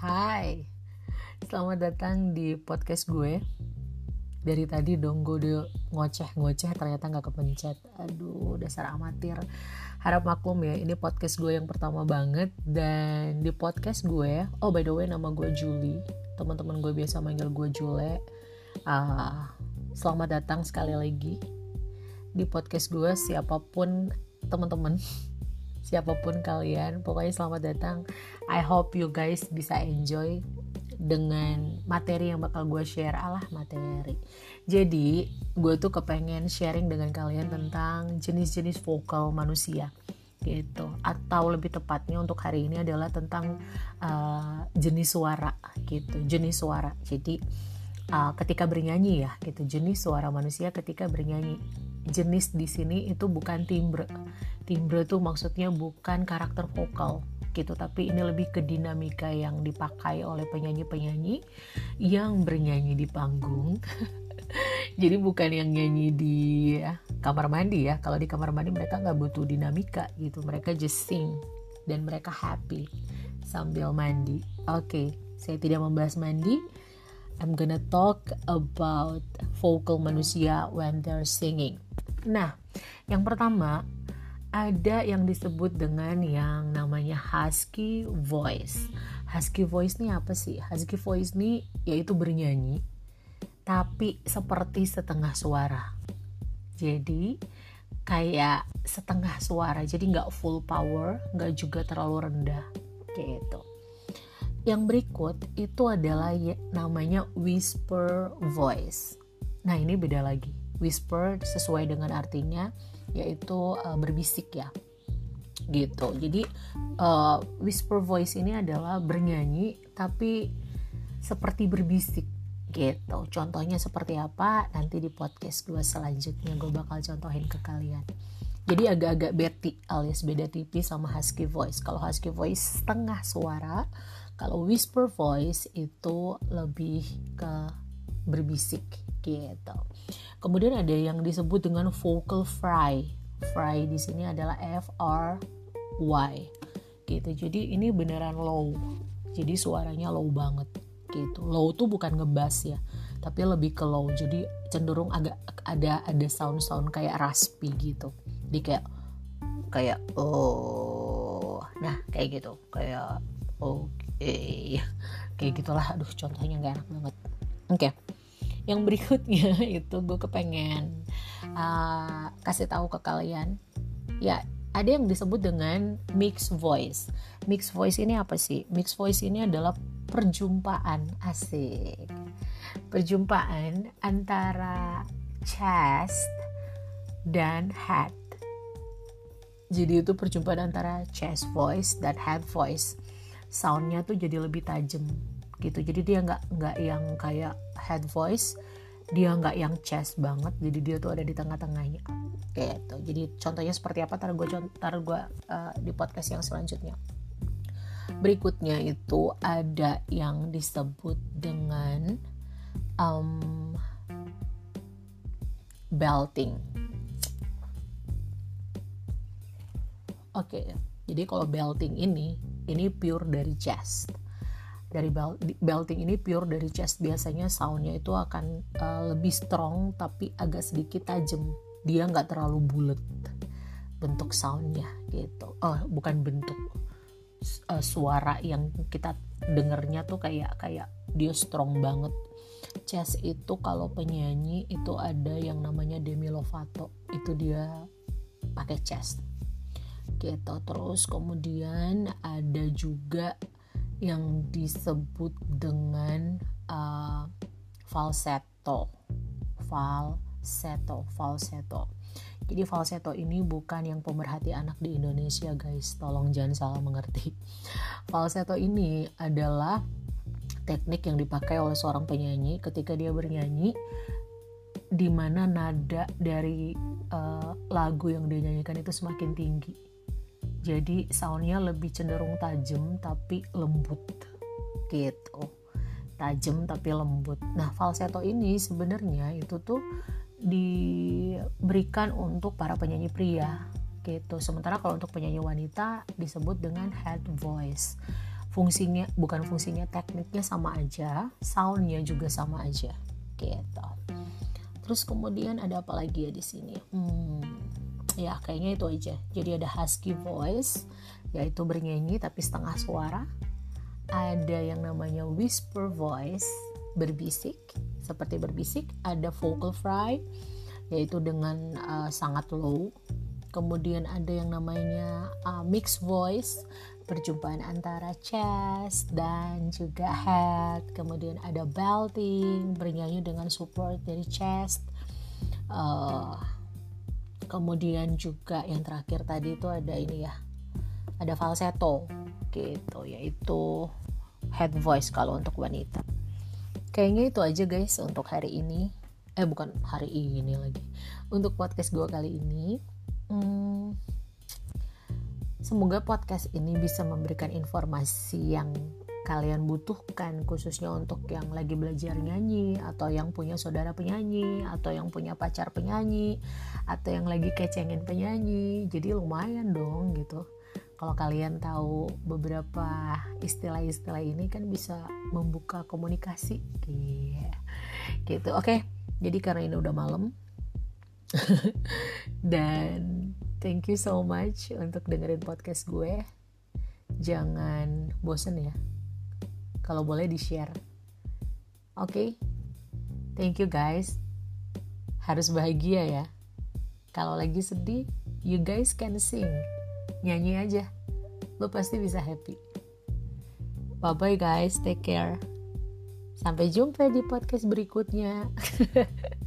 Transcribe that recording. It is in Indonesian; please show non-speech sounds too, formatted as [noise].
Hai, selamat datang di podcast gue. Dari tadi dong gue udah ngoceh-ngoceh ternyata gak kepencet. Aduh dasar amatir. Harap maklum ya, ini podcast gue yang pertama banget. Dan di podcast gue, oh by the way nama gue Julie Teman-teman gue biasa manggil gue Jule. Uh, Selamat datang sekali lagi. Di podcast gue siapa pun teman-teman siapa pun kalian pokoknya selamat datang. I hope you guys bisa enjoy dengan materi yang bakal gue share. Alah materi. Jadi gue tuh kepengen sharing dengan kalian tentang jenis-jenis vokal manusia gitu. Atau lebih tepatnya untuk hari ini adalah tentang uh, jenis suara gitu. Jenis suara. Jadi uh, ketika bernyanyi ya gitu. Jenis suara manusia ketika bernyanyi. Jenis di sini itu bukan timbre. Timbre tuh maksudnya bukan karakter vokal gitu. Tapi ini lebih ke dinamika yang dipakai oleh penyanyi-penyanyi yang bernyanyi di panggung. [laughs] Jadi bukan yang nyanyi di ya, kamar mandi ya. Kalau di kamar mandi mereka nggak butuh dinamika gitu. Mereka just sing dan mereka happy sambil mandi. Oke okay, saya tidak membahas mandi I'm gonna talk about vocal manusia when they're singing nah yang pertama ada yang disebut dengan yang namanya husky voice. Husky voice ini apa sih? Husky voice ini yaitu bernyanyi tapi seperti setengah suara. Jadi kayak setengah suara, jadi nggak full power, nggak juga terlalu rendah, gitu. Yang berikut itu adalah namanya whisper voice. Nah ini beda lagi. Whisper sesuai dengan artinya yaitu uh, berbisik ya gitu jadi uh, whisper voice ini adalah bernyanyi tapi seperti berbisik gitu contohnya seperti apa nanti di podcast gue selanjutnya gue bakal contohin ke kalian jadi agak-agak beti alias beda tipis sama husky voice kalau husky voice setengah suara kalau whisper voice itu lebih ke berbisik gitu. Kemudian ada yang disebut dengan vocal fry. Fry di sini adalah F R Y gitu. Jadi ini beneran low. Jadi suaranya low banget gitu. Low tuh bukan ngebas ya, tapi lebih ke low. Jadi cenderung agak ada ada sound-sound kayak raspy gitu. Di kayak kayak oh. Nah, kayak gitu. Kayak oke. Okay. Kayak gitulah. Aduh, contohnya nggak enak banget. Oke. Okay yang berikutnya [laughs] itu gue kepengen uh, kasih tahu ke kalian ya ada yang disebut dengan mix voice mix voice ini apa sih mix voice ini adalah perjumpaan asik perjumpaan antara chest dan head jadi itu perjumpaan antara chest voice dan head voice soundnya tuh jadi lebih tajam gitu. Jadi dia nggak nggak yang kayak head voice dia nggak yang chest banget. Jadi dia tuh ada di tengah-tengahnya. Gitu. Jadi contohnya seperti apa? Tar gue tar gue uh, di podcast yang selanjutnya. Berikutnya itu ada yang disebut dengan um, belting. Oke okay, jadi kalau belting ini ini pure dari chest. Dari belting ini pure dari chest. Biasanya soundnya itu akan uh, lebih strong tapi agak sedikit tajam. Dia nggak terlalu bulat bentuk soundnya gitu. Oh bukan bentuk uh, suara yang kita dengernya tuh kayak kayak dia strong banget. Chest itu kalau penyanyi itu ada yang namanya Demi Lovato. Itu dia pakai chest gitu terus kemudian ada juga yang disebut dengan uh, falsetto. Falsetto falsetto. Jadi falsetto ini bukan yang pemerhati anak di Indonesia guys. Tolong jangan salah mengerti. Falsetto ini adalah teknik yang dipakai oleh seorang penyanyi ketika dia bernyanyi di mana nada dari uh, lagu yang dia nyanyikan itu semakin tinggi jadi soundnya lebih cenderung tajam tapi lembut. Gitu. Tajam tapi lembut. Nah falsetto ini sebenarnya itu tuh diberikan untuk para penyanyi pria. Gitu. Sementara kalau untuk penyanyi wanita disebut dengan head voice. Fungsinya bukan fungsinya tekniknya sama aja soundnya juga sama aja. Gitu. Terus kemudian ada apa lagi ya di sini? Hmm, ya kayaknya itu aja. Jadi ada husky voice yaitu bernyanyi tapi setengah suara. Ada yang namanya whisper voice berbisik seperti berbisik. Ada vocal fry yaitu dengan uh, sangat low. Kemudian ada yang namanya uh, mixed voice perjumpaan antara chest dan juga head kemudian ada belting bernyanyi dengan support dari chest uh, kemudian juga yang terakhir tadi itu ada ini ya ada falsetto gitu yaitu head voice kalau untuk wanita. Kayaknya itu aja guys untuk hari ini. Eh bukan hari ini lagi. Untuk podcast gue kali ini hmm, semoga podcast ini bisa memberikan informasi yang kalian butuhkan khususnya untuk yang lagi belajar nyanyi atau yang punya saudara penyanyi atau yang punya pacar penyanyi atau yang lagi kecengin penyanyi. Jadi lumayan dong gitu. Kalau kalian tahu beberapa istilah-istilah ini kan bisa membuka komunikasi. Yeah. gitu oke. Okay. jadi karena ini udah malam [laughs] dan thank you so much untuk dengerin podcast gue. Jangan bosen ya kalau boleh di share oke. Okay? thank you guys. Harus bahagia ya. Kalau lagi sedih you guys can sing. Nyanyi aja. Lo pasti bisa happy. Bye bye guys. Take care. Sampai jumpa di podcast berikutnya [laughs]